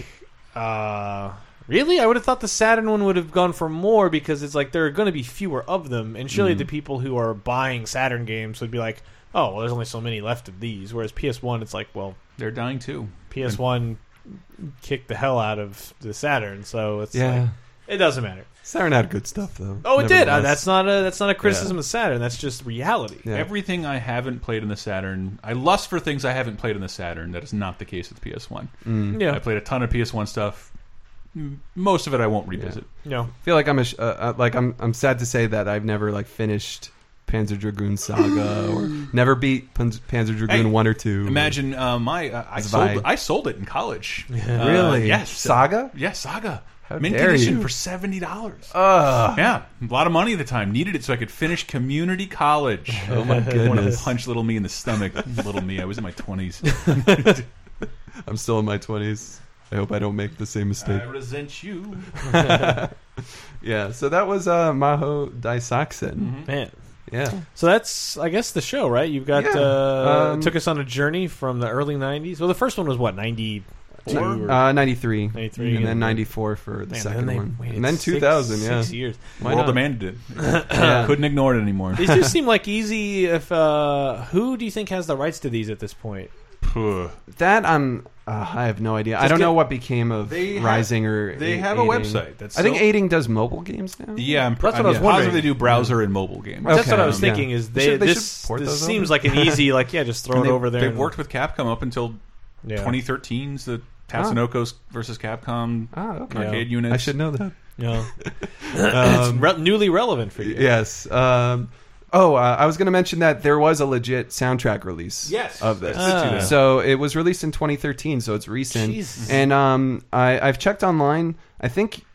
uh, really? I would have thought the Saturn one would have gone for more because it's like there are going to be fewer of them, and surely Mhm. the people who are buying Saturn games would be like, oh, well, there's only so many left of these. Whereas PS1, it's like, well, They're dying too. PS1 kicked the hell out of the Saturn, so it's Yeah. like it doesn't matter. Saturn had good stuff though. Oh, it did. Uh, that's not a that's not a criticism of Saturn. That's just reality. Yeah. Everything I haven't played in the Saturn, I lust for things I haven't played in the Saturn. That is not the case with PS1. Mm. Yeah, I played a ton of PS1 stuff. M- Most of it I won't revisit. no. I feel like I'm a sh- uh, uh, like I'm I'm sad to say that I've never like finished Panzer Dragoon Saga or never beat Pan- Panzer Dragoon Hey, one or two. Imagine uh, my uh, I Zwei. sold I sold it in college. Uh, really? yes. Saga. Yes, Saga. How Mint dare condition you. for seventy dollars. Ugh. Yeah, a lot of money at the time. Needed it so I could finish community college. Oh my I want to goodness. punch little me in the stomach. little me, I was in my twenties. I'm still in my twenties. I hope I don't make the same mistake. I resent you. yeah. So that was uh, Maho Daisakusen. Mhm. Man. Yeah. So that's, I guess, the show, right? You've got Yeah. uh, Um, took us on a journey from the early '90s. Well, the first one was what '94, Uh, 93. 93, and then 94 for the Man, second they one. waited And then six- 2000, yeah. six years. Why World not? demanded it. Yeah. Couldn't ignore it anymore. These just seem like easy. If uh, who do you think has the rights to these at this point? Puh. That I'm. Uh, I have no idea. I don't get- know what became of They have- Raizing or. they A- have a Eighting. website that's I think still- Eighting does mobile games now. Yeah, I'm, pr- That's what I was I'm wondering. positive they do browser and mobile games. Okay. That's what I was yeah. thinking. Is They they, should- they this, should port this those seems over. like an easy like yeah, just throw And it they, over there. They've and- worked with Capcom up until yeah. 2013's the Tatsunoko's versus Capcom Ah, okay. arcade units. I should know that. Yeah. it's Um, re- newly relevant for you. yes. Um, oh, uh, I was going to mention that there was a legit soundtrack release. Yes, Of this. Ah. So it was released in 2013, so it's recent. Jesus. And um, I, I've checked online. I think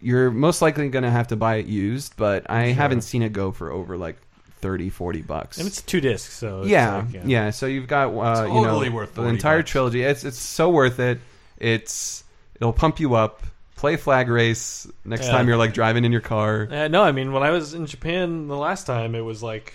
you're most likely going to have to buy it used, but I haven't seen it go for over like 30, 40 bucks. And it's two discs, so it's yeah, like, yeah, So you've got uh, you Totally know worth the 40 entire bucks. trilogy. It's it's so worth it. It's it'll pump you up. Play flag race next Yeah. time you're like driving in your car. Uh, no, I mean when I was in Japan the last time, it was like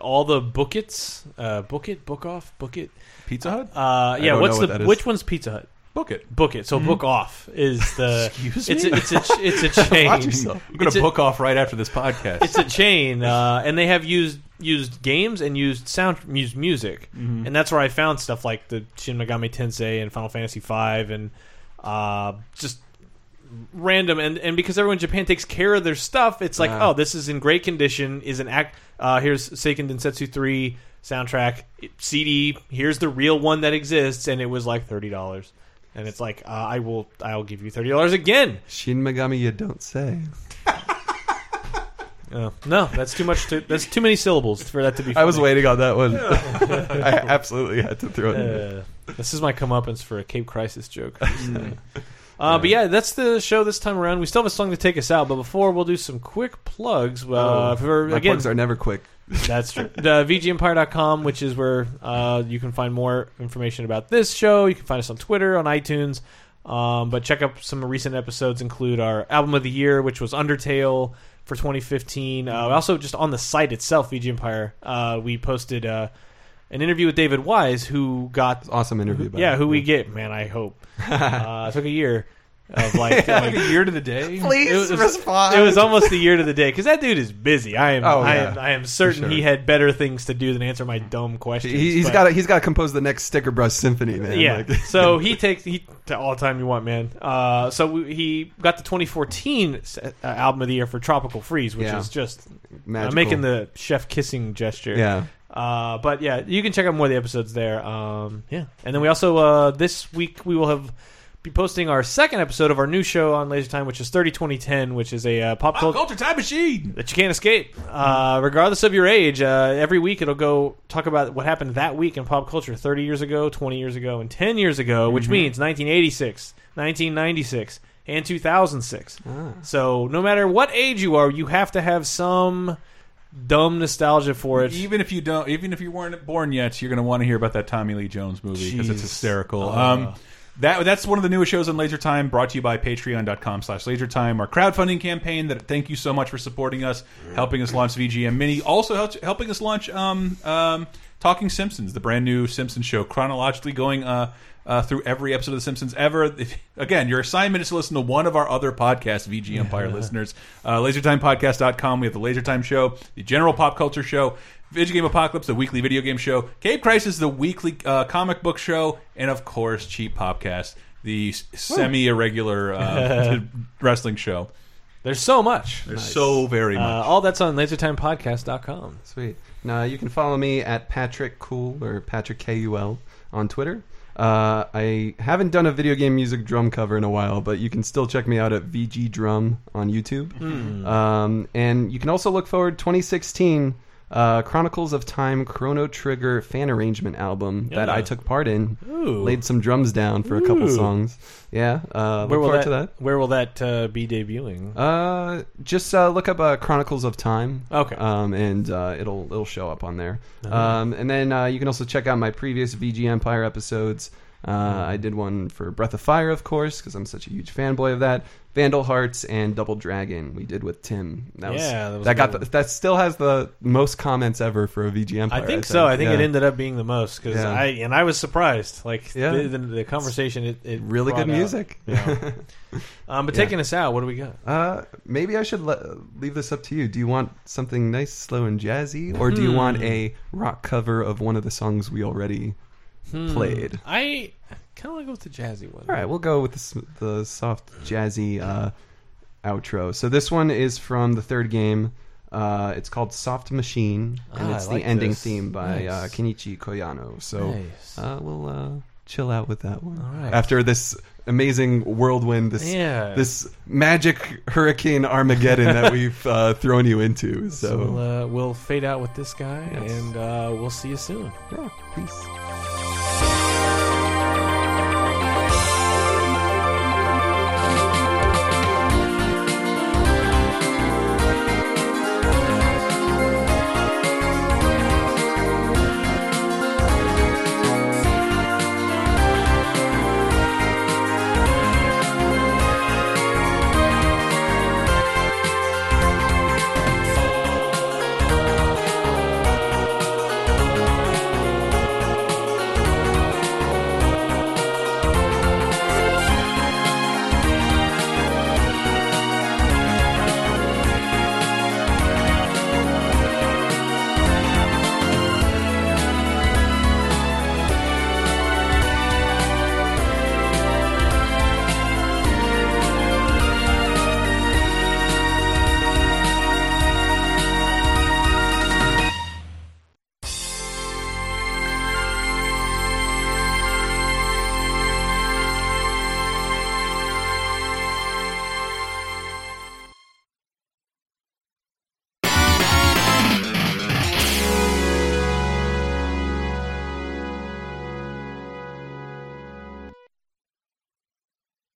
all the book it's, uh, book it, book off, book it. Pizza Hut? Uh, yeah, what's what the which one's Pizza Hut? Book it. Book it. So book off is the. Excuse it's me? a, it's a it's a chain. Watch yourself. I'm going to a- book off right after this podcast. It's a chain, uh, and they have used used games and used sound used music, and that's where I found stuff like the Shin Megami Tensei and Final Fantasy V, and uh, just random. And, and because everyone in Japan takes care of their stuff, it's like, oh, this is in great condition. Is an act. Uh, here's Seiken Densetsu three soundtrack CD. Here's the real one that exists, and it was like thirty dollars. And it's like uh, I will, I'll give you thirty dollars again. Shin Megami, you don't say. Uh, no, that's too much. To, that's too many syllables for that to be. I was funny. waiting on that one. I absolutely had to throw it. in. Uh, this is my comeuppance for a Cape Crisis joke. Uh, but yeah, that's the show this time around. We still have a song to take us out, but before we'll do some quick plugs. Uh, Oh, for My again, plugs are never quick. that's true. The VGEmpire.com, which is where uh, you can find more information about this show. You can find us on Twitter, on iTunes. Um, but check out some recent episodes. Include our album of the year, which was Undertale for 2015. Uh, also, just on the site itself, VG Empire, uh, we posted uh, an interview with David Wise, who got Awesome interview. by yeah, the who we get. Man, I hope uh, it took a year of like. like a year to the day. Please it was, respond. It was almost a year to the day because that dude is busy. I am. Oh, I yeah. am. I am certain sure. he had better things to do than answer my dumb questions. He, he's but- got he's got to compose the next Stickerbush Symphony, man. Yeah. Like- so he takes he to all the time you want, man. Uh, so we, he got the 2014 s- uh, album of the year for Tropical Freeze, which Yeah. is just Magical. I'm making the chef kissing gesture. yeah. Uh, but yeah, you can check out more of the episodes there. Um, yeah, and then we also uh, this week we will have be posting our second episode of our new show on Laser Time, which is 30 2010, which is a uh, pop Pop culture culture time machine. that you can't escape, uh, regardless of your age. Uh, every week it'll go talk about what happened that week in pop culture 30 years ago, 20 years ago, and 10 years ago, which means 1986, 1996, and 2006. Ah. So no matter what age you are, you have to have some dumb nostalgia for it. Even if you don't, even if you weren't born yet, you're going to want to hear about that Tommy Lee Jones movie because it's hysterical. Uh. um, that that's one of the newest shows on Laser Time, brought to you by Patreon.com slash Laser Time, our crowdfunding campaign. That thank you so much for supporting us, helping us launch VGM Mini, also help, helping us launch um, um, Talking Simpsons, the brand new Simpsons show, chronologically going uh, uh, through every episode of The Simpsons ever. If, again, your assignment is to listen to one of our other podcasts, VG Empire listeners. Uh, LaserTimePodcast.com. We have the Laser Time show, the General Pop Culture show, Video Game Apocalypse, the weekly video game show, Cape Crisis, the weekly uh, comic book show, and of course, Cheap Popcast, the semi irregular uh, wrestling show. There's so much. There's so very Uh, much. all that's on lasertimepodcast.com. Sweet. Now you can follow me at Patrick Cool or Patrick K U L on Twitter. Uh, I haven't done a video game music drum cover in a while, but you can still check me out at VG Drum on YouTube. Hmm. Um, and you can also look forward 2016 uh, Chronicles of Time Chrono Trigger fan arrangement album that Yeah. I took part in. Ooh. Laid some drums down for a couple Ooh. songs. Yeah. Uh, Where look will forward that, to that. Where will that uh, be debuting? Uh, just uh, look up uh, Chronicles of Time. Okay. Um, and uh, it'll it'll show up on there. Um, and then uh, you can also check out my previous VG Empire episodes. Uh, I did one for Breath of Fire, of course, because I'm such a huge fanboy of that. Vandal Hearts and Double Dragon we did with Tim. That was, Yeah, that was that got the, that still has the most comments ever for a VG Empire. I think so. I think Yeah. it ended up being the most because Yeah. I and I was surprised. Like Yeah. the, the, the conversation, it, it really good out. music. Um, but taking us out, what do we got? Uh, maybe I should le- leave this up to you. Do you want something nice, slow, and jazzy, or do you want Hmm. a rock cover of one of the songs we already played? I kind of want to go with the jazzy one. All right, we'll go with the, the soft, jazzy uh, outro. So this one is from the third game. Uh, it's called Soft Machine, and Ah, it's I like the ending this. theme by uh, Kenichi Koyano. So Nice. uh, we'll uh, chill out with that one. All right. After this amazing whirlwind, this Yeah. this magic hurricane Armageddon that we've uh, thrown you into. So So, we'll, uh, we'll fade out with this guy, Yes. and uh, we'll see you soon. yeah, peace.